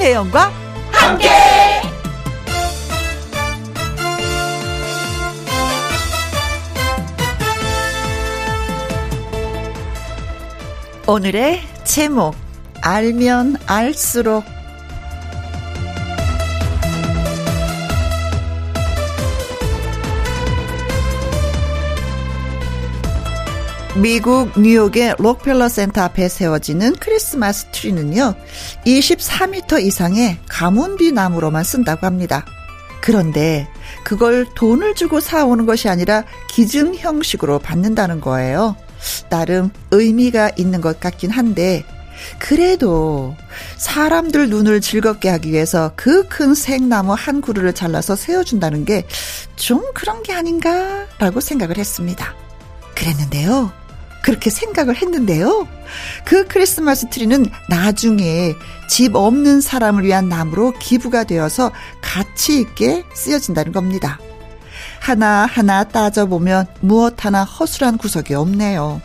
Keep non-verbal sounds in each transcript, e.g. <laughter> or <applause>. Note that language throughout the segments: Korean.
김혜영과 함께. 오늘의 제목 알면 알수록 미국 뉴욕의 록펠러 센터 앞에 세워지는 크리스마스 트리는요, 24m 이상의 가문비 나무로만 쓴다고 합니다. 그런데 그걸 돈을 주고 사오는 것이 아니라 기증 형식으로 받는다는 거예요. 나름 의미가 있는 것 같긴 한데, 그래도 사람들 눈을 즐겁게 하기 위해서 그 큰 생나무 한 그루를 잘라서 세워준다는 게 좀 그런 게 아닌가라고 생각을 했습니다. 그랬는데요. 그렇게 생각을 했는데요. 그 크리스마스 트리는 나중에 집 없는 사람을 위한 나무로 기부가 되어서 가치 있게 쓰여진다는 겁니다. 하나하나 따져보면 무엇 하나 허술한 구석이 없네요.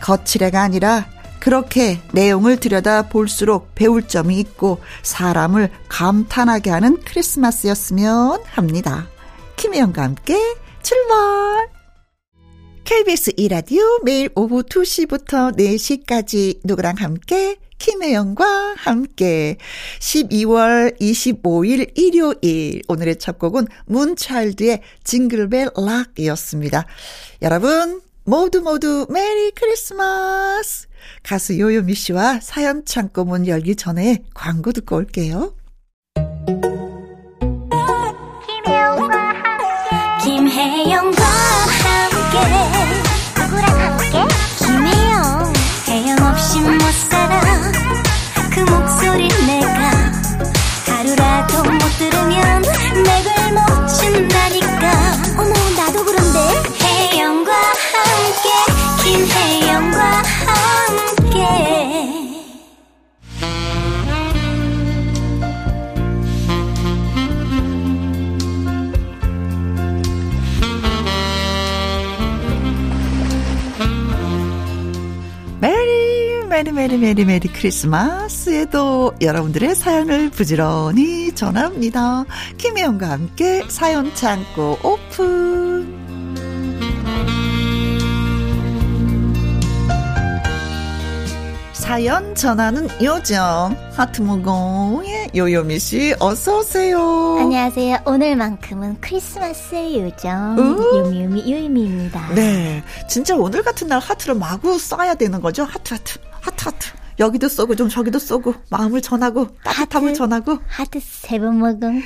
거칠애가 아니라 그렇게 내용을 들여다 볼수록 배울 점이 있고 사람을 감탄하게 하는 크리스마스였으면 합니다. 김혜영과 함께 출발! KBS 이라디오 매일 오후 2시부터 4시까지 누구랑 함께 김혜영과 함께 12월 25일 일요일 오늘의 첫 곡은 문차일드의 징글벨 락이었습니다. 여러분 모두 모두 메리 크리스마스 가수 요요미 씨와 사연 창고 문 열기 전에 광고 듣고 올게요. 메리 메리 크리스마스에도 여러분들의 사연을 부지런히 전합니다. 김혜영과 함께 사연 창고 오픈. 사연 전하는 요정 하트무공의 요요미 씨 어서 오세요. 안녕하세요. 오늘만큼은 크리스마스의 요정 음. 요미요미 요미입니다. 네, 진짜 오늘 같은 날 하트를 마구 쏴야 되는 거죠. 하트 하트 하트 하트. 여기도 쏘고 좀 저기도 쏘고 마음을 전하고 따뜻함을 하트. 전하고 하트 세 번 먹음.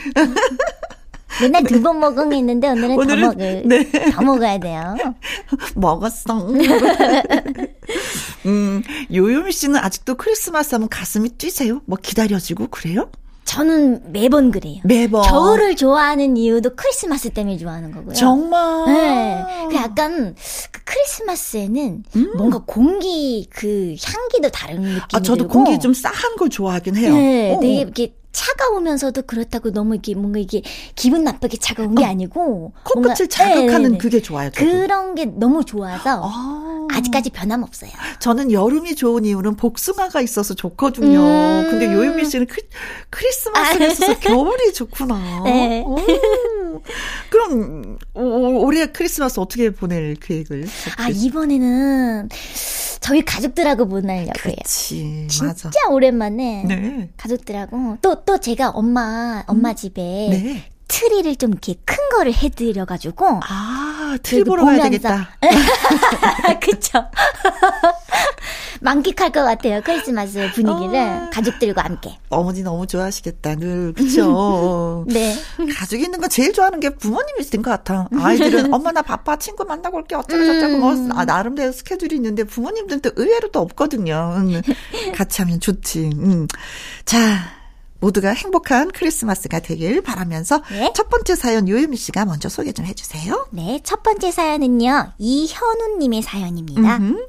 맨날 두번 먹음 했는데 오늘은, 오늘은- 더 먹을 네. 더 먹어야 돼요. <laughs> 먹었어. <laughs> 음, 요요미 씨는 아직도 크리스마스 하면 가슴이 뛰세요? 뭐 기다려지고 그래요? 저는 매번 그래요. 매번. 겨울을 좋아하는 이유도 크리스마스 때문에 좋아하는 거고요. 정말. 네. 그 약간 그 크리스마스에는 뭔가 공기 그 향기도 다른 느낌이 음. 아, 저도 들고 공기 좀 싸한 걸 좋아하긴 해요. 네, 어, 되게 어. 이렇게 차가우면서도 그렇다고 너무 이게 뭔가 이게 기분 나쁘게 차가운 게 아니고 뭔가- 코끝을 자극하는 네, 네, 네. 그게 좋아요. 저도. 그런 게 너무 좋아서 아. 아직까지 변함없어요. 저는 여름이 좋은 이유는 복숭아가 있어서 좋거든요. 음. 근데 요요미 씨는 크, 크리스마스가 있어서 겨울이 좋구나. <laughs> 네. 오. 그럼 오- 올해 크리스마스 어떻게 보낼 계획을? 아 이번에는 저희 가족들하고 보내려고요. 그렇지. 진짜 맞아. 오랜만에 네. 가족들하고 또또 제가 엄마 엄마 집에 네. 트리를 좀 이렇게 큰 거를 해드려가지고 아, 트리 보러 가야 되겠다. <laughs> 그쵸 만끽할 것 같아요 <gasps> 크리스마스 분위기를 어. 가족들과 함께 어머니 너무 좋아하시겠다, 늘. 그쵸? <laughs> 네 가족이 있는 거 제일 좋아하는 게 부모님이신 것 같아. 아이들은 엄마 나 바빠 친구 만나고 올게 어쩌고 저쩌고 뭐 음. 아, 나름대로 스케줄이 있는데 부모님들은 또 의외로 또 없거든요. 음, <laughs> 같이 하면 좋지. 음. 자. 모두가 행복한 크리스마스가 되길 바라면서 네. 첫 번째 사연 요유미 씨가 먼저 소개 좀 해주세요. 네, 첫 번째 사연은요, 이현우님의 사연입니다. 음흠.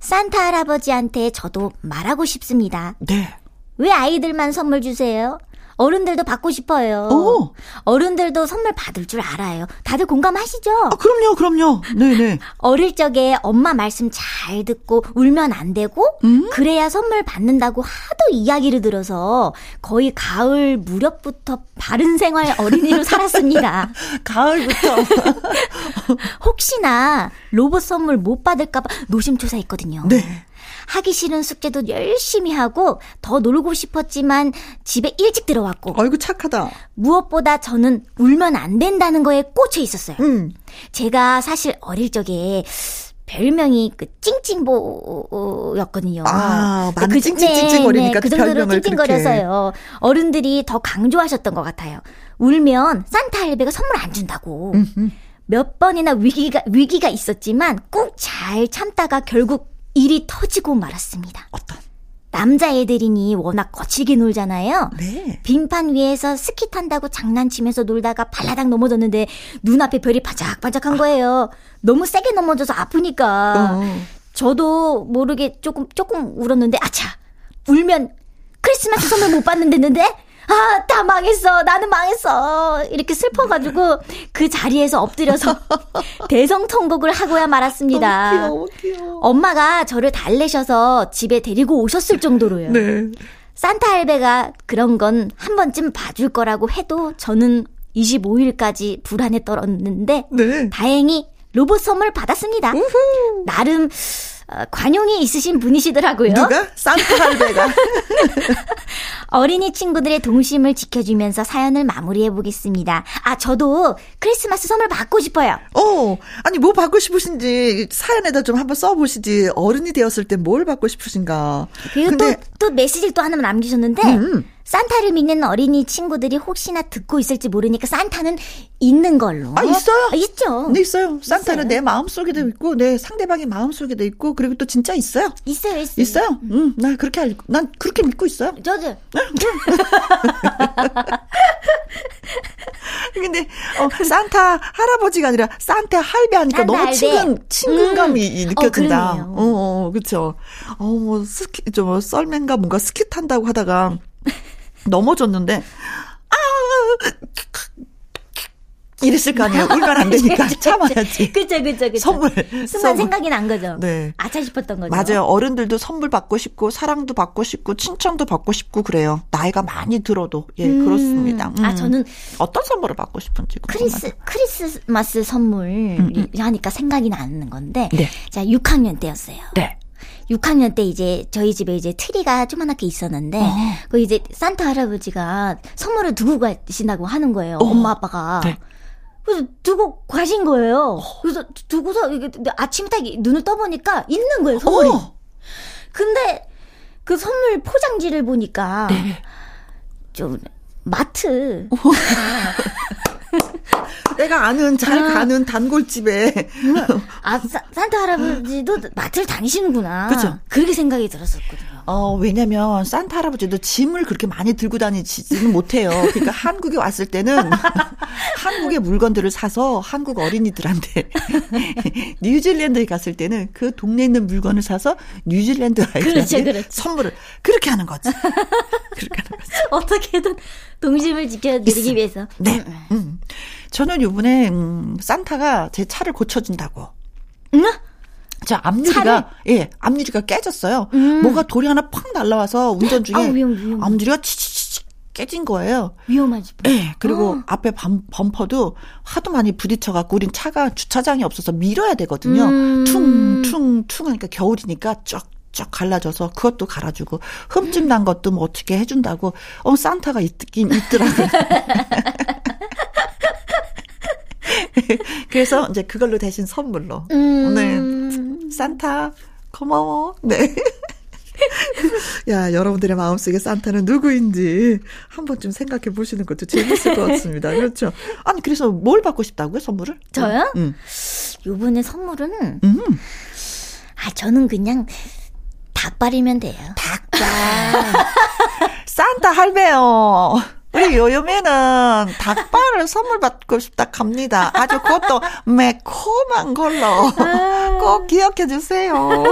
산타 할아버지한테 저도 말하고 싶습니다. 네. 왜 아이들만 선물 주세요? 어른들도 받고 싶어요. 오. 어른들도 선물 받을 줄 알아요. 다들 공감하시죠? 아, 그럼요, 그럼요. 네네. <laughs> 어릴 적에 엄마 말씀 잘 듣고 울면 안 되고, 음? 그래야 선물 받는다고 하도 이야기를 들어서 거의 가을 무렵부터 바른 생활 어린이로 <laughs> 살았습니다. 가을부터. <laughs> 혹시나 로봇 선물 못 받을까봐 노심초사했거든요. 네. 하기 싫은 숙제도 열심히 하고 더 놀고 싶었지만 집에 일찍 들어왔고. 아이고 착하다. 무엇보다 저는 울면 안 된다는 거에 꽂혀 있었어요. 음. 제가 사실 어릴 적에 별명이 그 찡찡보였거든요. 아, 많은 그, 찡찡찡찡거리니까 네, 그 정도로 찡찡거려서요. 어른들이 더 강조하셨던 것 같아요. 울면 산타 할배가 선물 안 준다고. 음흠. 몇 번이나 위기가 위기가 있었지만 꼭 잘 참다가 결국 일이 터지고 말았습니다. 어떤? 남자애들이니 워낙 거칠게 놀잖아요. 네. 빙판 위에서 스키 탄다고 장난치면서 놀다가 발라당 넘어졌는데 눈앞에 별이 반짝반짝한 거예요. 너무 세게 넘어져서 아프니까. 어. 저도 모르게 조금 조금 울었는데 아차 울면 크리스마스 선물 못 받는다는데 아, 다 망했어. 나는 망했어. 이렇게 슬퍼가지고 그 자리에서 엎드려서 <laughs> 대성통곡을 하고야 말았습니다. 너무 귀여워, 귀여워. 엄마가 저를 달래셔서 집에 데리고 오셨을 정도로요. 네. 산타 할배가 그런 건 한 번쯤 봐줄 거라고 해도 저는 25일까지 불안에 떨었는데 네. 다행히 로봇 선물 받았습니다. 우후. 나름 어, 관용이 있으신 분이시더라고요. 누가? 산타 할배가. <laughs> 어린이 친구들의 동심을 지켜주면서 사연을 마무리해 보겠습니다. 아, 저도 크리스마스 선물 받고 싶어요. 어, 아니 뭐 받고 싶으신지 사연에다 좀 한번 써보시지. 어른이 되었을 때 뭘 받고 싶으신가. 그리고 근데, 또, 또 메시지를 또 하나만 남기셨는데, 음. 산타를 믿는 어린이 친구들이 혹시나 듣고 있을지 모르니까 산타는 있는 걸로. 아, 있어요? 아, 있죠. 네, 있어요. 산타는 있어요. 내 마음속에도 있고, 내 상대방의 마음속에도 있고, 그리고 또 진짜 있어요. 있어요, 있어요. 있어요? 응, 음, 나 그렇게 알고, 난 그렇게 믿고 있어요. 저도. <laughs> 근데, 어, 산타 할아버지가 아니라 산타 할배 하니까 너무 할배. 친근, 친근감이 음. 느껴진다. 어, 어, 어, 그쵸. 어, 뭐, 스키, 저, 뭐, 썰맨가 뭔가 스키 탄다고 하다가, 넘어졌는데 아 이랬을 거 아니에요. 울면 안 되니까 <laughs> 참아야지. 그쵸, 그쵸, 그쵸. 선물. 순간 선물. 생각이 난 거죠. 네. 아차 싶었던 거죠. 맞아요. 어른들도 선물 받고 싶고, 사랑도 받고 싶고, 칭찬도 받고 싶고, 그래요. 나이가 많이 들어도. 예, 음. 그렇습니다. 음. 아, 저는. 어떤 선물을 받고 싶은지. 크리스, 크리스마스 선물 음, 음. 하니까 생각이 나는 건데. 네. 자, 6학년 때였어요. 네. 6학년 때 이제 저희 집에 이제 트리가 조그맣게 있었는데 어. 그 이제 산타 할아버지가 선물을 두고 가신다고 하는 거예요. 어. 엄마 아빠가. 네. 그래서 두고 가신 거예요. 어. 그래서 두고서 이게 아침에 딱 눈을 떠보니까 있는 거예요 선물이. 어. 근데 그 선물 포장지를 보니까 네. 좀 마트 <laughs> 내가 아는 잘 아. 가는 단골집에 아 사, 산타 할아버지도 마트를 다니시는구나. 그죠. 그렇게 생각이 들었었거든요. 어 왜냐면 산타 할아버지도 짐을 그렇게 많이 들고 다니지는 못해요. 그러니까 <laughs> 한국에 왔을 때는 <laughs> 한국의 물건들을 사서 한국 어린이들한테 <laughs> 뉴질랜드에 갔을 때는 그 동네에 있는 물건을 사서 뉴질랜드 아이들한테 그렇죠, 그렇죠. 선물을 그렇게 하는 거지. 그렇게 하는 거지. 어떻게든 동심을 지켜드리기 있어. 위해서. 네. 음. 음. 저는 요번에 음, 산타가 제 차를 고쳐준다고. 응? 저 앞유리가 차를? 예 앞유리가 깨졌어요. 음. 뭐가 돌이 하나 팍 날라와서 운전 중에 아, 위험, 위험. 앞유리가 치치치 깨진 거예요. 위험하지. 예 그리고 어. 앞에 범, 범퍼도 하도 많이 부딪혀갖고 우린 차가 주차장이 없어서 밀어야 되거든요. 음. 퉁퉁퉁 하니까 겨울이니까 쫙. 쫙 갈라져서 그것도 갈아주고 흠집 난 것도 뭐 어떻게 해준다고 어 산타가 있긴 있더라고요. <laughs> <laughs> 그래서 이제 그걸로 대신 선물로. 음. 네. 산타, 고마워. 네. <laughs> 야, 여러분들의 마음속에 산타는 누구인지 한 번쯤 생각해 보시는 것도 재밌을 것 같습니다. 그렇죠. 아니, 그래서 뭘 받고 싶다고요, 선물을? 저요? 응. 요번에 선물은, 음. 아, 저는 그냥 닭발이면 돼요. 닭발. <laughs> 산타 할배요. 우리 요요매는 닭발을 선물 받고 싶다 갑니다. 아주 그것도 매콤한 걸로 꼭 기억해 주세요.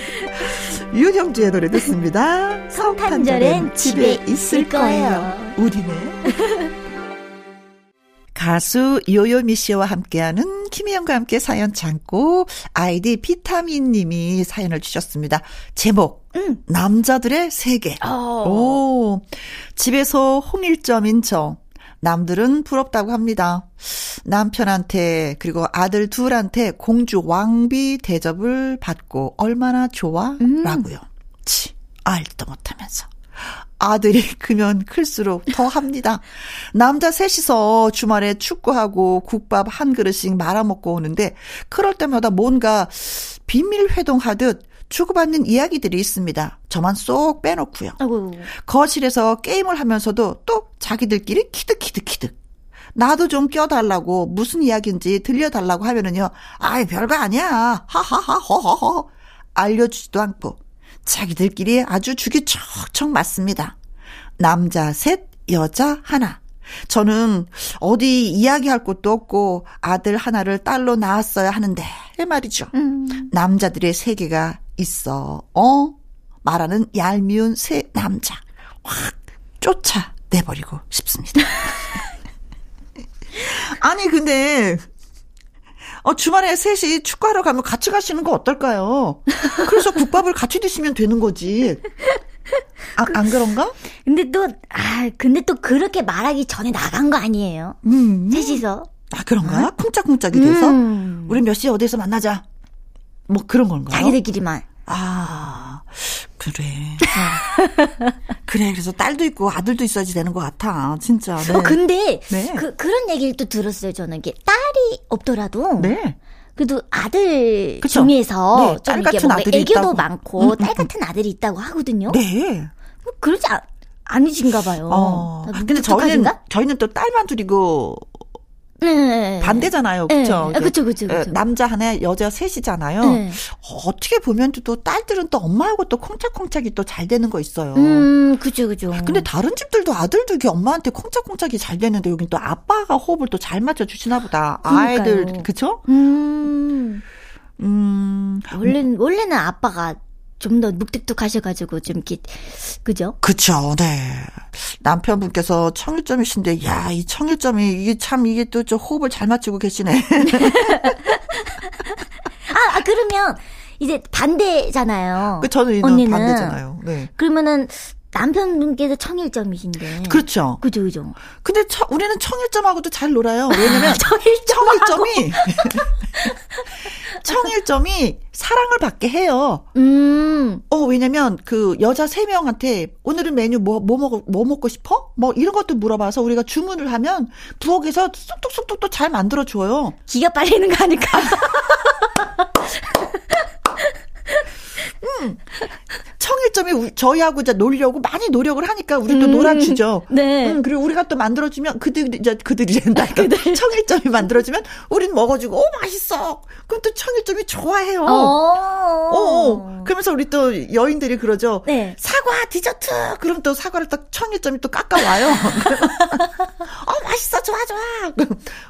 <laughs> 윤형주의 노래 듣습니다. 성탄절엔 집에 있을 거예요. 우리네. <laughs> 가수 요요미 씨와 함께하는 김희영과 함께 사연 참고 아이디 비타민 님이 사연을 주셨습니다. 제목 음. 남자들의 세계. 어. 오. 집에서 홍일점인 저. 남들은 부럽다고 합니다. 남편한테 그리고 아들 둘한테 공주 왕비 대접을 받고 얼마나 좋아? 음. 라고요. 치, 알도 못하면서. 아들이 크면 클수록 더 합니다. 남자 셋이서 주말에 축구하고 국밥 한 그릇씩 말아먹고 오는데 그럴 때마다 뭔가 비밀 회동하듯 주고받는 이야기들이 있습니다. 저만 쏙 빼놓고요. 아이고. 거실에서 게임을 하면서도 또 자기들끼리 키득키득키득. 나도 좀 껴달라고 무슨 이야기인지 들려달라고 하면은요. 아이 별거 아니야. 하하하 허허허. 알려주지도 않고 자기들끼리 아주 죽이 척척 맞습니다. 남자 셋, 여자 하나. 저는 어디 이야기할 곳도 없고 아들 하나를 딸로 낳았어야 하는데 말이죠. 음. 남자들의 세계가 있어. 어? 말하는 얄미운 새 남자. 확 쫓아내버리고 싶습니다. <laughs> 아니 근데 어, 주말에 셋이 축구하러 가면 같이 가시는 거 어떨까요? 그래서 국밥을 같이 드시면 되는 거지. 아, 안 그런가? 근데 또, 아, 근데 또 그렇게 말하기 전에 나간 거 아니에요? 음. 셋이서. 아, 그런가? 어? 쿵짝쿵짝이 돼서? 음. 우리 몇 시에 어디서 만나자. 뭐 그런 건가요? 자기들끼리만. 아, 그래. <laughs> 그래. 그래서 딸도 있고 아들도 있어야지 되는 것 같아. 진짜. 네. 어, 근데 네. 그 그런 얘기를 또 들었어요. 저는 이게 딸이 없더라도 네. 그래도 아들 그쵸? 중에서 네, 좀 이게 뭔가 애교도 있다고. 많고 음, 음, 딸 음. 같은 아들이 있다고 하거든요. 네. 뭐 그러지 않, 아니신가 봐요. 어, 근데 저희는 저희는 또 딸만 둘이고 네. 반대잖아요. 그렇죠. 네. 그렇죠. 그렇죠. 남자 하나, 여자 셋이잖아요. 네. 어떻게 보면 또 딸들은 또 엄마하고 또 콩짝콩짝이 또 잘 되는 거 있어요. 음, 그죠, 그죠. 근데 다른 집들도 아들도 이게 엄마한테 콩짝콩짝이 잘 되는데 여긴 또 아빠가 호흡을 또 잘 맞춰 주시나 보다. 아이들, 그쵸? 음. 음. 원래는, 원래는 아빠가 좀 더 묵직묵하셔가지고 좀 이렇게 그죠? 그쵸, 네. 남편분께서 청일점이신데 야 이 청일점이 이게 참 이게 또저 호흡을 잘 맞추고 계시네. <laughs> 아, 아 그러면 이제 반대잖아요. 그 저는 언니는 반대잖아요. 네. 그러면은 남편분께서 청일점이신데. 그렇죠. 그죠, 그죠. 근데 처, 우리는 청일점하고도 잘 놀아요. 왜냐면 <laughs> 청일점이 <laughs> 청일점이 사랑을 받게 해요. 음. 어, 왜냐면 그 여자 세 명한테 오늘은 메뉴 뭐, 뭐 먹어, 뭐 먹고 싶어? 뭐 이런 것도 물어봐서 우리가 주문을 하면 부엌에서 쏙쏙쏙쏙 또 잘 만들어 줘요. 기가 빨리는 거 아닐까? <laughs> 음. 청일점이 저희하고 이제 놀려고 많이 노력을 하니까 우리도 음. 놀아주죠. 네. 음, 그리고 우리가 또 만들어주면 그들 이제 그들이 된다. 그들. 청일점이 만들어주면 우린 먹어주고 오 맛있어. 그럼 또 청일점이 좋아해요. 어. 어. 어. 그러면서 우리 또 여인들이 그러죠. 네. 사과 디저트. 그럼 또 사과를 딱 청일점이 또 깎아 와요. <laughs> 어 맛있어 좋아 좋아.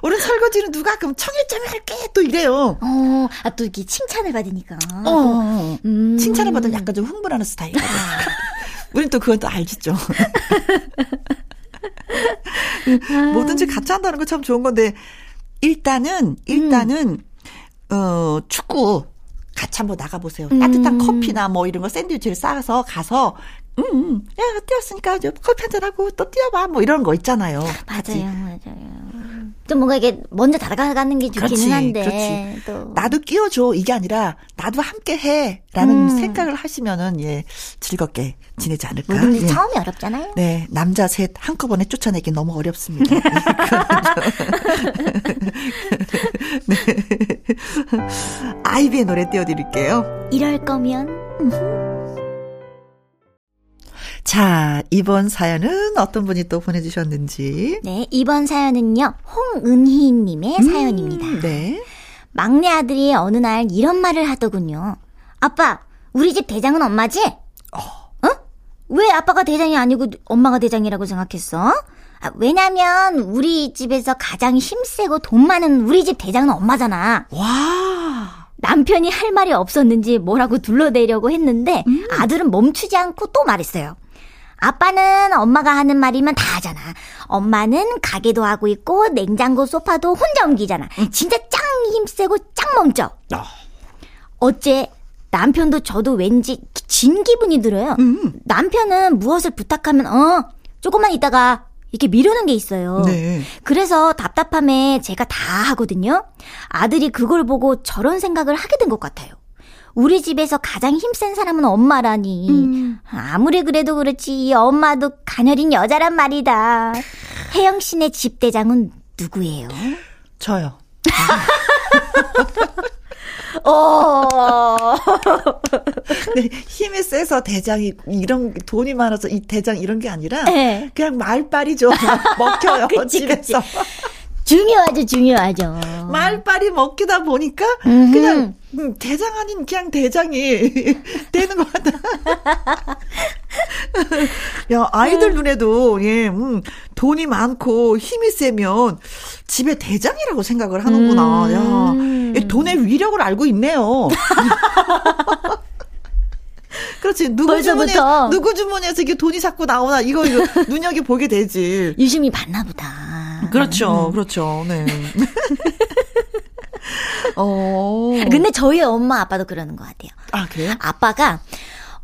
우리 설거지는 누가 그럼 청일점이 할게 또 이래요. 어. 아 또 이렇게 칭찬을 받으니까. 어. 음. 칭찬을 받으면 약간 좀 흥분하는 스타일이거든. 우린 또 그건 또 알겠죠. 뭐든지 같이 한다는 거 참 좋은 건데 일단은 일단은 음. 어 축구 같이 한번 나가보세요. 음. 따뜻한 커피나 뭐 이런 거 샌드위치를 싸서 가서 음, 음. 야, 뛰었으니까 저 커피 한잔 하고 또 뛰어봐. 뭐 이런 거 있잖아요. 맞아요, 같이. 맞아요. 좀 뭔가 이게 먼저 다가가는 게 좋기는 그렇지, 한데. 그렇지. 또. 나도 끼워줘. 이게 아니라 나도 함께 해. 라는 음. 생각을 하시면은, 예, 즐겁게 지내지 않을까. 근데 예. 처음이 어렵잖아요. 네, 남자 셋 한꺼번에 쫓아내기 너무 어렵습니다. <laughs> <laughs> 네. 아이비의 노래 띄워드릴게요. 이럴 거면. 자, 이번 사연은 어떤 분이 또 보내주셨는지. 네, 이번 사연은요, 홍은희님의 음, 사연입니다. 네. 막내 아들이 어느 날 이런 말을 하더군요. 아빠, 우리 집 대장은 엄마지? 어. 어? 왜 아빠가 대장이 아니고 엄마가 대장이라고 생각했어? 아, 왜냐면 우리 집에서 가장 힘세고 돈 많은 우리 집 대장은 엄마잖아. 와. 남편이 할 말이 없었는지 뭐라고 둘러대려고 했는데 음. 아들은 멈추지 않고 또 말했어요. 아빠는 엄마가 하는 말이면 다 하잖아. 엄마는 가게도 하고 있고 냉장고 소파도 혼자 옮기잖아. 음. 진짜 짱 힘세고 짱 멈춰. 어. 어째 남편도 저도 왠지 진 기분이 들어요. 음. 남편은 무엇을 부탁하면 어 조금만 있다가 이렇게 미루는 게 있어요. 네. 그래서 답답함에 제가 다 하거든요. 아들이 그걸 보고 저런 생각을 하게 된 것 같아요. 우리 집에서 가장 힘센 사람은 엄마라니. 음. 아무리 그래도 그렇지 엄마도 가녀린 여자란 말이다. 혜영 씨네 집 대장은 누구예요? 저요. <laughs> 어. <laughs> 네, 힘이 세서 대장이 이런 돈이 많아서 이 대장 이런 게 아니라 네. 그냥 말빨이죠. <laughs> 먹혀요 그치, 집에서. 그치. 중요하죠, 중요하죠. 말빨이 먹기다 보니까 음흠. 그냥 음, 대장 아닌 그냥 대장이 <laughs> 되는 것 같다. <laughs> 야, 아이들 음. 눈에도, 예, 음, 돈이 많고 힘이 세면 집에 대장이라고 생각을 하는구나. 음. 야, 돈의 위력을 알고 있네요. <laughs> 그렇지. 누구 주문에 누구 주문에서 이게 돈이 자꾸 나오나 이거 이거 눈여겨 보게 되지. 유심히 봤나 보다. 그렇죠. 음. 그렇죠. 네. <laughs> 어. 근데 저희 엄마 아빠도 그러는 것 같아요. 아, 그래요? 아빠가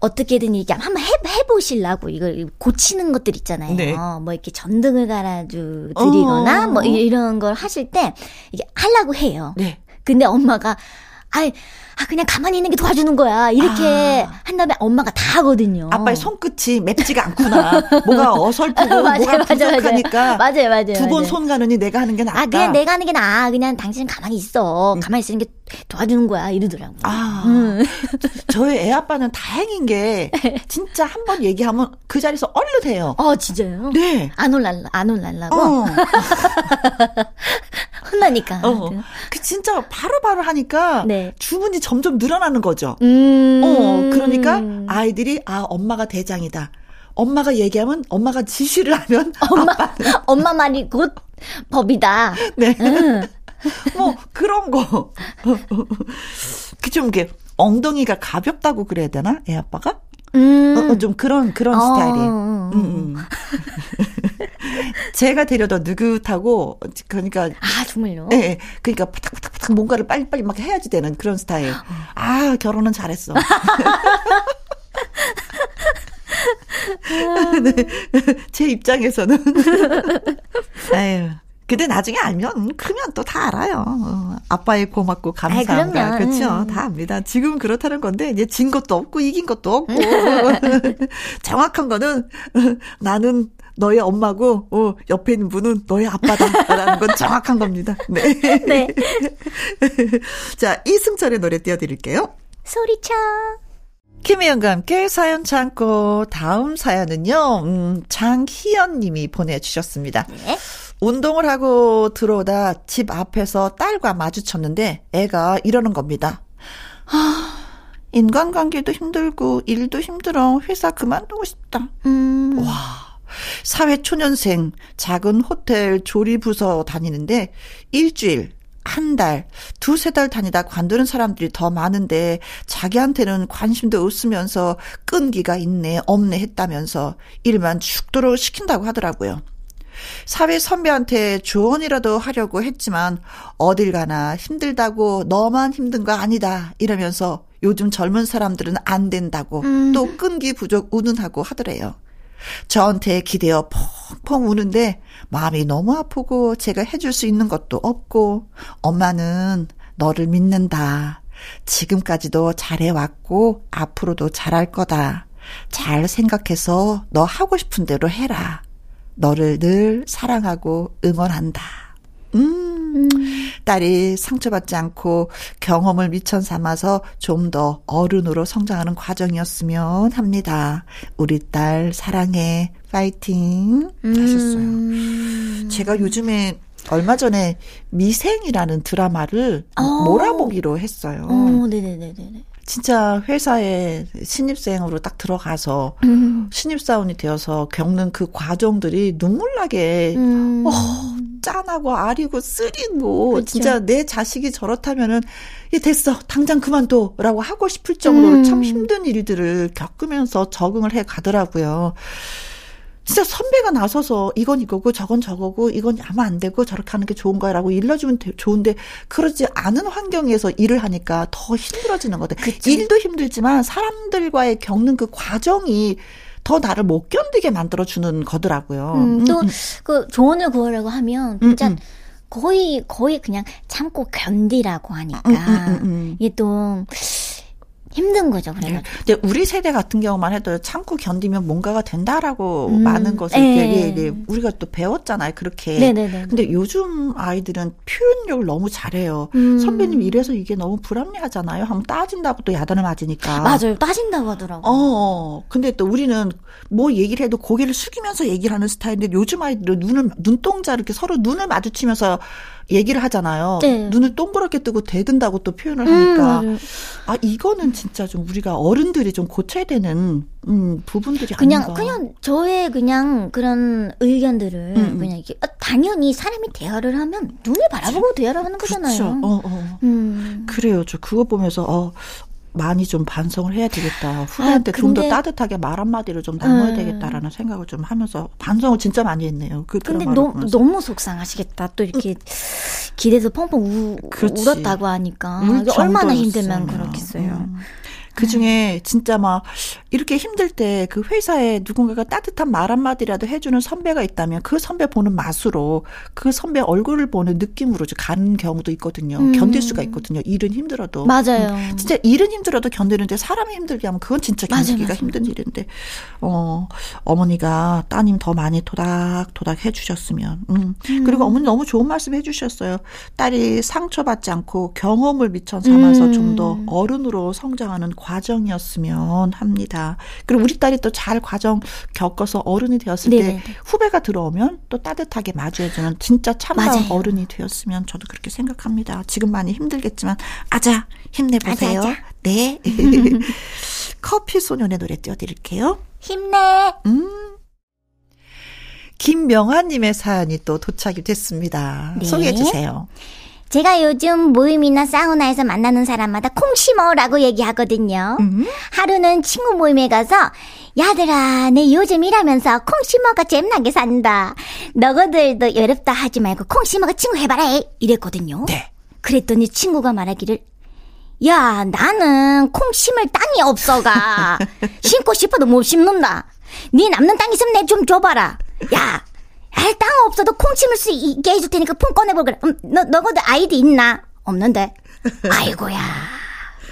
어떻게든 이게 한번 해, 해보시려고 이걸 고치는 것들 있잖아요. 네. 뭐 이렇게 전등을 갈아주 드리거나 어. 뭐 이런 걸 하실 때 이게 하려고 해요. 네. 근데 엄마가 아이 아 그냥 가만히 있는 게 도와주는 거야 이렇게 아. 한 다음에 엄마가 다 하거든요. 아빠의 손끝이 맵지가 않구나. 뭐가 <laughs> 어설프고 맞아요, 뭐가 부족하니까 맞아요, 맞아요. 두번 손 가느니 내가 하는 게 낫다. 아 그냥 내가 하는 게 나아. 그냥 당신은 가만히 있어. 음. 가만히 있는 게 도와주는 거야 이러더라고. 아 음. <laughs> 저희 애 아빠는 다행인 게 진짜 한 번 얘기하면 그 자리에서 얼른 해요. 어 진짜요? 네. 안 올랄라 안 올랄라고. 어. <laughs> 혼나니까. 어. 그 진짜 바로바로 바로 하니까 네. 주문이 점점 늘어나는 거죠. 음. 어, 그러니까 아이들이 아 엄마가 대장이다. 엄마가 얘기하면 엄마가 지시를 하면 <laughs> 엄마 엄마 말이 곧 법이다. 네. 음. <laughs> 뭐 그런 거. <laughs> 그좀 이게 엉덩이가 가볍다고 그래야 되나? 애 아빠가? 음. 어, 어, 좀 그런 그런 어. 스타일이에요. 음, 음. <laughs> 제가 데려다 느긋하고 그러니까 아 정말요? 예, 네, 그러니까 파닥파닥파닥 뭔가를 빨리빨리 막 해야지 되는 그런 스타일. 아 결혼은 잘했어. <laughs> <laughs> 네, 제 입장에서는 아유 근데 나중에 알면 크면 또 다 알아요. 어, 아빠의 고맙고 감사함과 그렇죠. 다 압니다. 지금 그렇다는 건데 이제 진 것도 없고 이긴 것도 없고 <laughs> 정확한 거는 나는 너의 엄마고 어, 옆에 있는 분은 너의 아빠다라는 건 정확한 겁니다. 네. 네. <laughs> 자 이승철의 노래 띄워드릴게요. 소리쳐. 김혜영과 함께 사연 참고 다음 사연은요. 음, 장희연 님이 보내주셨습니다. 네. 운동을 하고 들어오다 집 앞에서 딸과 마주쳤는데 애가 이러는 겁니다. 아, 인간관계도 힘들고 일도 힘들어. 회사 그만두고 싶다. 음. 와. 사회 초년생 작은 호텔 조리 부서 다니는데 일주일 한 달, 두세 달 다니다 관두는 사람들이 더 많은데 자기한테는 관심도 없으면서 끈기가 있네, 없네 했다면서 일만 죽도록 시킨다고 하더라고요. 사회 선배한테 조언이라도 하려고 했지만 어딜 가나 힘들다고 너만 힘든 거 아니다 이러면서 요즘 젊은 사람들은 안 된다고 음. 또 끈기 부족 운운하고 하더래요. 저한테 기대어 펑펑 우는데 마음이 너무 아프고 제가 해줄 수 있는 것도 없고 엄마는 너를 믿는다. 지금까지도 잘해왔고 앞으로도 잘할 거다. 잘 생각해서 너 하고 싶은 대로 해라. 너를 늘 사랑하고 응원한다. 음, 딸이 상처받지 않고 경험을 미천 삼아서 좀 더 어른으로 성장하는 과정이었으면 합니다. 우리 딸 사랑해. 파이팅. 하셨어요. 음. 제가 요즘에 얼마 전에 미생이라는 드라마를 어. 몰아보기로 했어요. 어, 네네네네. 진짜 회사에 신입생으로 딱 들어가서 음. 신입사원이 되어서 겪는 그 과정들이 눈물 나게 음. 어, 짠하고 아리고 쓰리고 그쵸. 진짜 내 자식이 저렇다면은 예 됐어 당장 그만둬라고 하고 싶을 정도로 음. 참 힘든 일들을 겪으면서 적응을 해 가더라고요. 진짜 선배가 나서서 이건 이거고 저건 저거고 이건 하면 안 되고 저렇게 하는 게 좋은 거야라고 일러주면 좋은데 그러지 않은 환경에서 일을 하니까 더 힘들어지는 거든. 일도 힘들지만 사람들과의 겪는 그 과정이 더 나를 못 견디게 만들어 주는 거더라고요. 음, 또그 음, 음. 조언을 구하려고 하면 진짜 음, 음. 거의 거의 그냥 참고 견디라고 하니까 음, 이게 또 힘든 거죠. 그래가 네. 근데 우리 세대 같은 경우만 해도 참고 견디면 뭔가가 된다라고 음. 많은 것을 예, 예, 우리가 또 배웠잖아요. 그렇게. 네네네. 근데 요즘 아이들은 표현력을 너무 잘해요. 음. 선배님 이래서 이게 너무 불합리하잖아요. 한번 따진다고 또 야단을 맞으니까. 맞아요. 따진다고 하더라고. 어, 어. 근데 또 우리는 뭐 얘기를 해도 고개를 숙이면서 얘기를 하는 스타일인데 요즘 아이들은 눈을 눈동자 이렇게 서로 눈을 마주치면서 얘기를 하잖아요. 네. 눈을 동그랗게 뜨고 대든다고 또 표현을 하니까 음, 아 이거는 진짜 좀 우리가 어른들이 좀 고쳐야 되는 음, 부분들이 그냥 아닌가. 그냥 저의 그냥 그런 의견들을 음, 음. 그냥 이게 아, 당연히 사람이 대화를 하면 눈을 바라보고 대화를 하는 거잖아요. 그렇죠. 어, 어. 음. 그래요. 저 그거 보면서 어 많이 좀 반성을 해야 되겠다. 후배한테 아, 좀더 따뜻하게 말 한마디를 좀 나눠야 음. 되겠다라는 생각을 좀 하면서 반성을 진짜 많이 했네요. 그 근데 너, 너무 속상하시겠다. 또 이렇게 길에서 펑펑 우, 울었다고 하니까 얼마나 힘들면 그렇겠어요. 음. 그 중에 진짜 막 이렇게 힘들 때 그 회사에 누군가가 따뜻한 말 한마디라도 해주는 선배가 있다면 그 선배 보는 맛으로 그 선배 얼굴을 보는 느낌으로 가는 경우도 있거든요. 음. 견딜 수가 있거든요. 일은 힘들어도. 맞아요. 음, 진짜 일은 힘들어도 견디는데 사람이 힘들게 하면 그건 진짜 견디기가 맞아, 맞아. 힘든 일인데, 어, 어머니가 따님 더 많이 토닥토닥 해주셨으면. 음. 음. 그리고 어머니 너무 좋은 말씀 해주셨어요. 딸이 상처받지 않고 경험을 미천 삼아서 음. 좀더 어른으로 성장하는 과정이었으면 합니다. 그리고 우리 딸이 또 잘 과정 겪어서 어른이 되었을 네네. 때 후배가 들어오면 또 따뜻하게 마주해주는 진짜 참다운 어른이 되었으면 저도 그렇게 생각합니다. 지금 많이 힘들겠지만 아자 힘내보세요. 아자, 아자. 네. <laughs> 커피 소년의 노래 띄워드릴게요. 힘내. 음. 김명아님의 사연이 또 도착이 됐습니다. 네. 소개해 주세요. 제가 요즘 모임이나 사우나에서 만나는 사람마다 콩 심어라고 얘기하거든요. 음. 하루는 친구 모임에 가서 야들아 내 요즘 일하면서 콩 심어가 잼나게 산다. 너희들도 여렵다 하지 말고 콩 심어가 친구 해봐라 이랬거든요. 네. 그랬더니 친구가 말하기를 야 나는 콩 심을 땅이 없어가 <laughs> 심고 싶어도 못 심는다. 네 남는 땅 있으면 내 좀 줘봐라. 야 아, 땅 없어도 콩 심을 수 있게 해줄 테니까 폰 꺼내보 그래. 음, 너, 너거들 아이디 있나? 없는데. <laughs> 아이고야.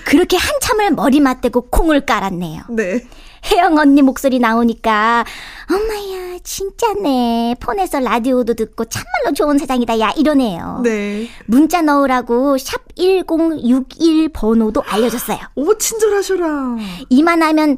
그렇게 한참을 머리 맞대고 콩을 깔았네요. 네. 혜영 언니 목소리 나오니까 엄마야 진짜네 폰에서 라디오도 듣고 참말로 좋은 세상이다 야 이러네요. 네. 문자 넣으라고 샵 1061 번호도 알려줬어요. <gasps> 오 친절하셔라. 이만하면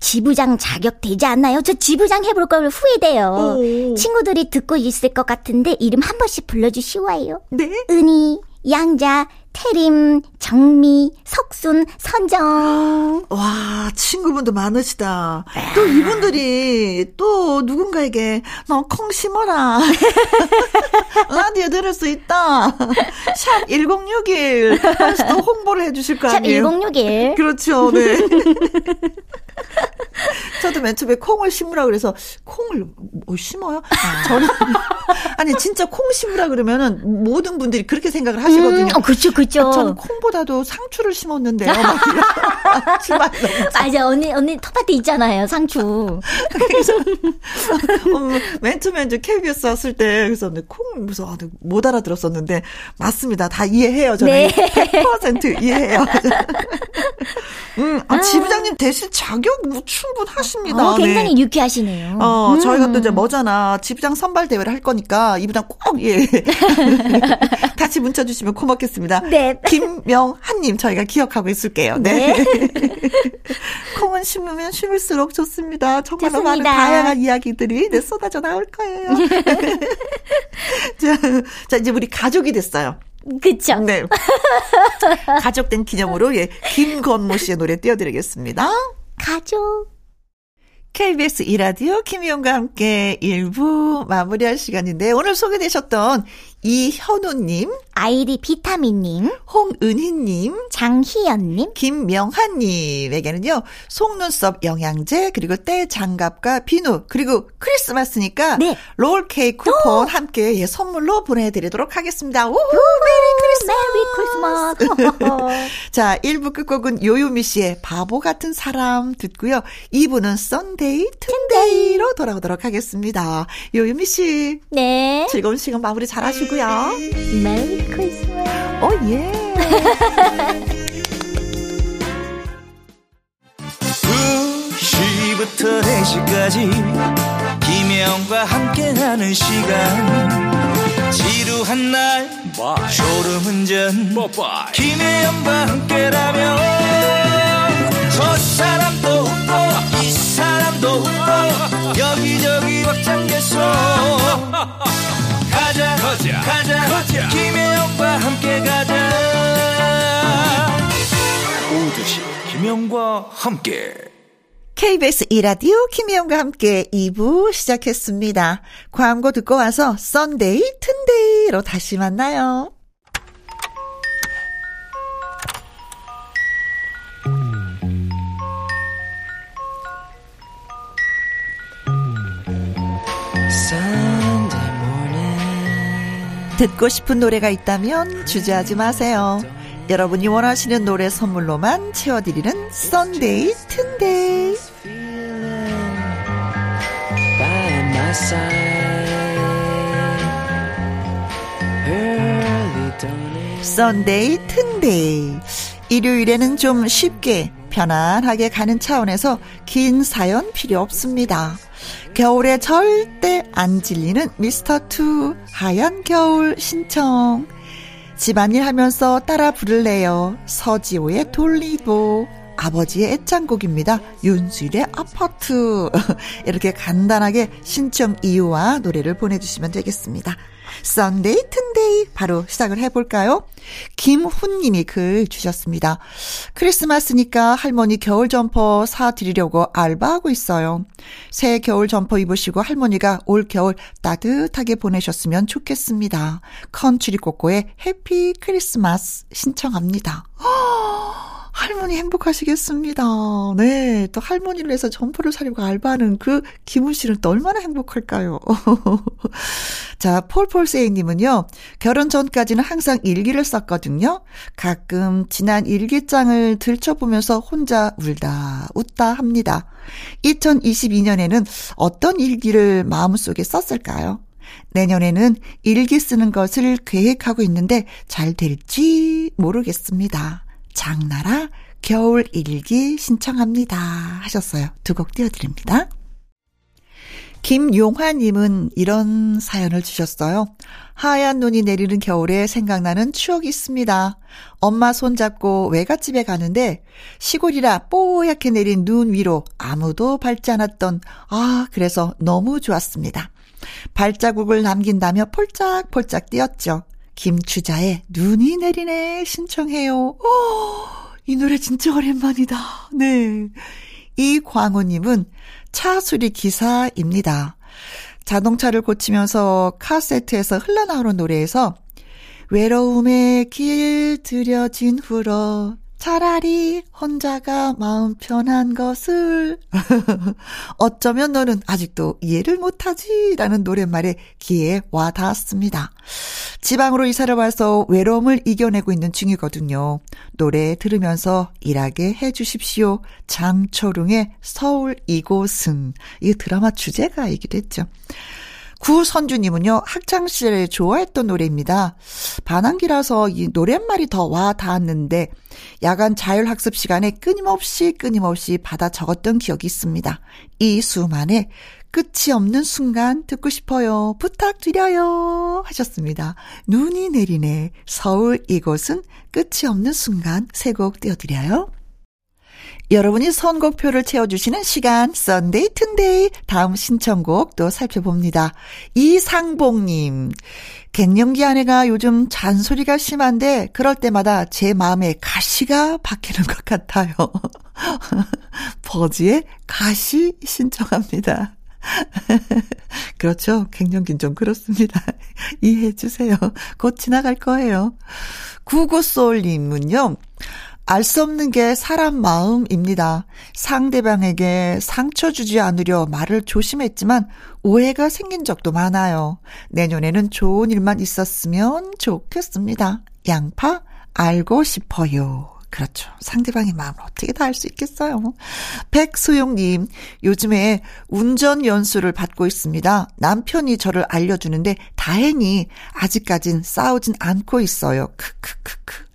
지부장 자격 되지 않나요? 저 지부장 해볼 걸 후회돼요. 오. 친구들이 듣고 있을 것 같은데 이름 한 번씩 불러주시와요. 네. 은희, 양자, 태림, 정미, 석순, 선정. 와, 친구분도 많으시다. 또 이분들이 또 누군가에게 너 콩 심어라. <laughs> 라디오 들을 수 있다. 샵 1061. 하면서 또 홍보를 해주실 거 아니에요? 샵 1061. 그렇죠, 네. <laughs> <laughs> 저도 맨 처음에 콩을 심으라 그래서 콩을 뭐 심어요? 아. 저는 <laughs> 아니 진짜 콩 심으라 그러면은 모든 분들이 그렇게 생각을 하시거든요. 음, 어, 그렇죠, 그렇죠. 아, 저는 콩보다도 상추를 심었는데요. 맞아, <laughs> 언니 언니 텃밭에 있잖아요, 상추. 그래서 어, 맨 처음에 이제 KBS 왔을 때 그래서 콩 무슨 아, 못 알아들었었는데 맞습니다. 다 이해해요. 저는 네. 100% 이해해요. 음, 아, 아. 지부장님 대신 자격 뭐 충분하십니다. 어, 굉장히 네. 유쾌하시네요. 어, 음. 저희가 또 이제 뭐잖아. 지부장 선발 대회를 할 거니까 이부장 꼭 예. 다시 문자 주시면 고맙겠습니다. 네. 김명한님 저희가 기억하고 있을게요. 네. 네. <laughs> 콩은 심으면 심을수록 좋습니다. 정말 좋습니다. 많은 다양한 이야기들이 네, 쏟아져 나올 거예요. <laughs> 자, 자, 이제 우리 가족이 됐어요. 그쵸. 네. <laughs> 가족된 기념으로, 예, 김건모 씨의 노래 띄워드리겠습니다. 가족. KBS 이라디오 김희영과 함께 1부 마무리할 시간인데 오늘 소개되셨던 이현우님, 아이디 비타민님, 홍은희님, 장희연님, 김명환님에게는요, 속눈썹 영양제, 그리고 때 장갑과 비누, 그리고 크리스마스니까, 네. 롤케이크 쿠폰 오! 함께 예, 선물로 보내드리도록 하겠습니다. 우 Merry Christmas! Merry Christmas! <laughs> 자, 1부 끝곡은 요요미 씨의 바보 같은 사람 듣고요. 2부는 Sunday, 튼데이로 돌아오도록 하겠습니다. 요요미 씨. 네. 즐거운 시간 마무리 잘 하시고 요. 메리 크리스마스. 오, 예. 2시부터 4시까지 김혜영과 함께하는 시간 지루한 날 Bye. 졸음운전 Bye. 김혜영과 함께라면 저 사람도 웃고 이 사람도 웃고 여기저기 벅장개소 가자 가자 가자, 가자. 김혜영과 함께 가자 오후 두시 김혜영과 함께 KBS 이라디오 김혜영과 함께 2부 시작했습니다. 광고 듣고 와서 Sunday 튼데이로 다시 만나요. 듣고 싶은 노래가 있다면 주저하지 마세요. 여러분이 원하시는 노래 선물로만 채워드리는 Sunday 튼데이. Sunday 튼데이. 일요일에는 좀 쉽게 편안하게 가는 차원에서 긴 사연 필요 없습니다. 겨울에 절대 안 질리는 미스터 투 하얀 겨울 신청. 집안일 하면서 따라 부를래요. 서지호의 돌리고. 아버지의 애창곡입니다. 윤수일의 아파트. <laughs> 이렇게 간단하게 신청 이유와 노래를 보내주시면 되겠습니다. Sunday 튼데이 바로 시작을 해볼까요? 김훈님이 글 주셨습니다. 크리스마스니까 할머니 겨울 점퍼 사드리려고 알바하고 있어요. 새 겨울 점퍼 입으시고 할머니가 올 겨울 따뜻하게 보내셨으면 좋겠습니다. 컨츄리 꼬꼬의 Happy Christmas 신청합니다. 할머니 행복하시겠습니다. 네. 또 할머니를 위해서 점퍼를 사려고 알바하는 그 김훈 씨는 또 얼마나 행복할까요? <laughs> 자, 폴폴세이님은요, 결혼 전까지는 항상 일기를 썼거든요. 가끔 지난 일기장을 들춰보면서 혼자 울다, 웃다 합니다. 2022년에는 어떤 일기를 마음속에 썼을까요? 내년에는 일기 쓰는 것을 계획하고 있는데 잘 될지 모르겠습니다. 장나라 겨울 일기 신청합니다 하셨어요. 두 곡 띄워드립니다. 김용화님은 이런 사연을 주셨어요. 하얀 눈이 내리는 겨울에 생각나는 추억이 있습니다. 엄마 손잡고 외갓집에 가는데 시골이라 뽀얗게 내린 눈 위로 아무도 밟지 않았던, 아, 그래서 너무 좋았습니다. 발자국을 남긴다며 폴짝폴짝 뛰었죠. 김추자의 눈이 내리네 신청해요. 오, 이 노래 진짜 오랜만이다. 네. 이광호님은 차 수리 기사입니다. 자동차를 고치면서 카세트에서 흘러나오는 노래에서 외로움에 길 들여진 후로 차라리 혼자가 마음 편한 것을 <laughs> 어쩌면 너는 아직도 이해를 못하지 라는 노랫말에 귀에 와 닿았습니다. 지방으로 이사를 와서 외로움을 이겨내고 있는 중이거든요. 노래 들으면서 일하게 해 주십시오. 장초롱의 서울 이곳은 이 드라마 주제가이기도 했죠. 구선주님은요, 학창시절에 좋아했던 노래입니다. 반항기라서 이 노랫말이 더 와 닿았는데, 야간 자율학습 시간에 끊임없이 끊임없이 받아 적었던 기억이 있습니다. 이수만의 끝이 없는 순간 듣고 싶어요. 부탁드려요. 하셨습니다. 눈이 내리네. 서울 이곳은 끝이 없는 순간 세 곡 띄워드려요. 여러분이 선곡표를 채워주시는 시간, Sunday 튼데이. 다음 신청곡 또 살펴봅니다. 이상봉님. 갱년기 아내가 요즘 잔소리가 심한데, 그럴 때마다 제 마음에 가시가 박히는 것 같아요. <laughs> 버지의 가시 신청합니다. <laughs> 그렇죠. 갱년기 좀 그렇습니다. <laughs> 이해해 주세요. 곧 지나갈 거예요. 구구솔님은요. 알 수 없는 게 사람 마음입니다. 상대방에게 상처 주지 않으려 말을 조심했지만 오해가 생긴 적도 많아요. 내년에는 좋은 일만 있었으면 좋겠습니다. 양파 알고 싶어요. 그렇죠. 상대방의 마음을 어떻게 다 알 수 있겠어요. 백소용님, 요즘에 운전 연수를 받고 있습니다. 남편이 저를 알려주는데 다행히 아직까진 싸우진 않고 있어요. 크크크크.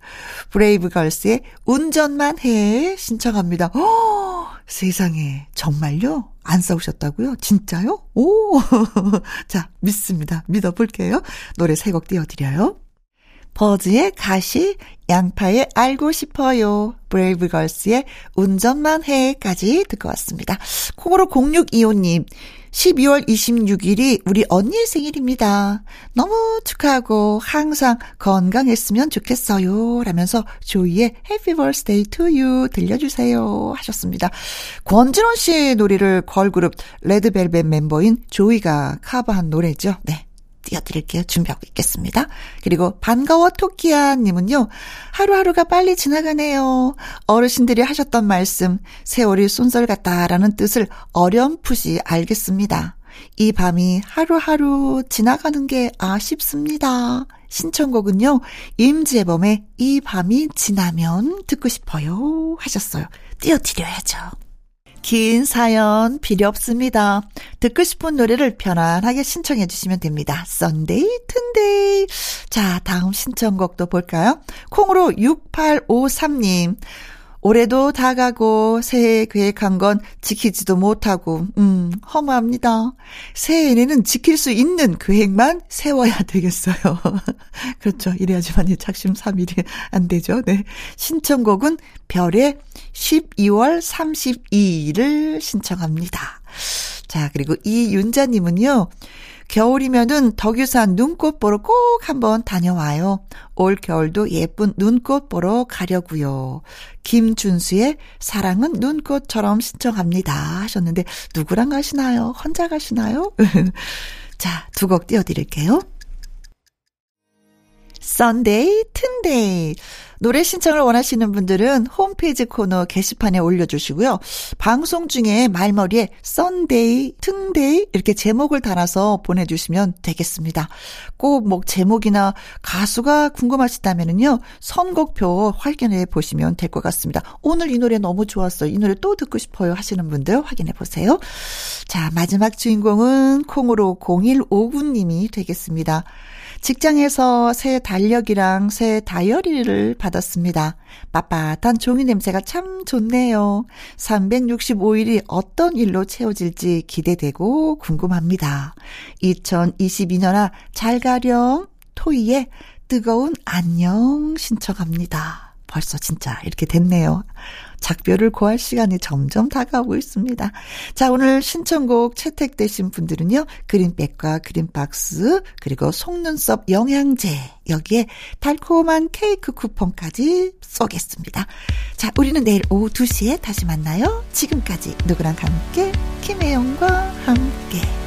브레이브걸스의 운전만 해 신청합니다. 어, 세상에 정말요? 안 싸우셨다고요? 진짜요? 오, <laughs> 자 믿습니다. 믿어볼게요. 노래 세 곡 띄워드려요. 버즈의 가시, 양파의 알고 싶어요, 브레이브걸스의 운전만 해까지 듣고 왔습니다. 콩으로 0625님, 12월 26일이 우리 언니의 생일입니다. 너무 축하하고 항상 건강했으면 좋겠어요. 라면서 조이의 Happy Birthday to You 들려주세요. 하셨습니다. 권진원 씨의 노래를 걸그룹 레드벨벳 멤버인 조이가 커버한 노래죠. 네. 띄워드릴게요. 준비하고 있겠습니다. 그리고 반가워 토끼야님은요. 하루하루가 빨리 지나가네요. 어르신들이 하셨던 말씀 세월이 쏜설 같다라는 뜻을 어렴풋이 알겠습니다. 이 밤이 하루하루 지나가는 게 아쉽습니다. 신청곡은요. 임재범의 이 밤이 지나면 듣고 싶어요 하셨어요. 띄워드려야죠. 긴 사연 필요 없습니다. 듣고 싶은 노래를 편안하게 신청해 주시면 됩니다. Sunday 튼데이. 자, 다음 신청곡도 볼까요? 콩으로 6853님. 올해도 다 가고 새해 계획한 건 지키지도 못하고 음 허무합니다. 새해에는 지킬 수 있는 계획만 세워야 되겠어요. <laughs> 그렇죠. 이래야지만 작심 삼일이 안 되죠. 네. 신청곡은 별의 12월 32일을 신청합니다. 자, 그리고 이윤자님은요. 겨울이면은 덕유산 눈꽃 보러 꼭 한번 다녀와요. 올 겨울도 예쁜 눈꽃 보러 가려고요. 김준수의 사랑은 눈꽃처럼 신청합니다 하셨는데 누구랑 가시나요? 혼자 가시나요? <laughs> 자, 두 곡 띄워드릴게요. Sunday, 튼데이. 노래 신청을 원하시는 분들은 홈페이지 코너 게시판에 올려주시고요. 방송 중에 말머리에 Sunday, 튼데이 이렇게 제목을 달아서 보내주시면 되겠습니다. 꼭 뭐 제목이나 가수가 궁금하시다면은요. 선곡표 확인해 보시면 될 것 같습니다. 오늘 이 노래 너무 좋았어요. 이 노래 또 듣고 싶어요 하시는 분들 확인해 보세요. 자, 마지막 주인공은 콩으로 0159님이 되겠습니다. 직장에서 새 달력이랑 새 다이어리를 받았습니다. 빳빳한 종이 냄새가 참 좋네요. 365일이 어떤 일로 채워질지 기대되고 궁금합니다. 2022년아 잘 가렴 토이의 뜨거운 안녕 신청합니다. 벌써 진짜 이렇게 됐네요. 작별을 고할 시간이 점점 다가오고 있습니다. 자, 오늘 신청곡 채택되신 분들은요, 그린백과 그린박스, 그리고 속눈썹 영양제, 여기에 달콤한 케이크 쿠폰까지 쏘겠습니다. 자, 우리는 내일 오후 2시에 다시 만나요. 지금까지 누구랑 함께, 김혜영과 함께.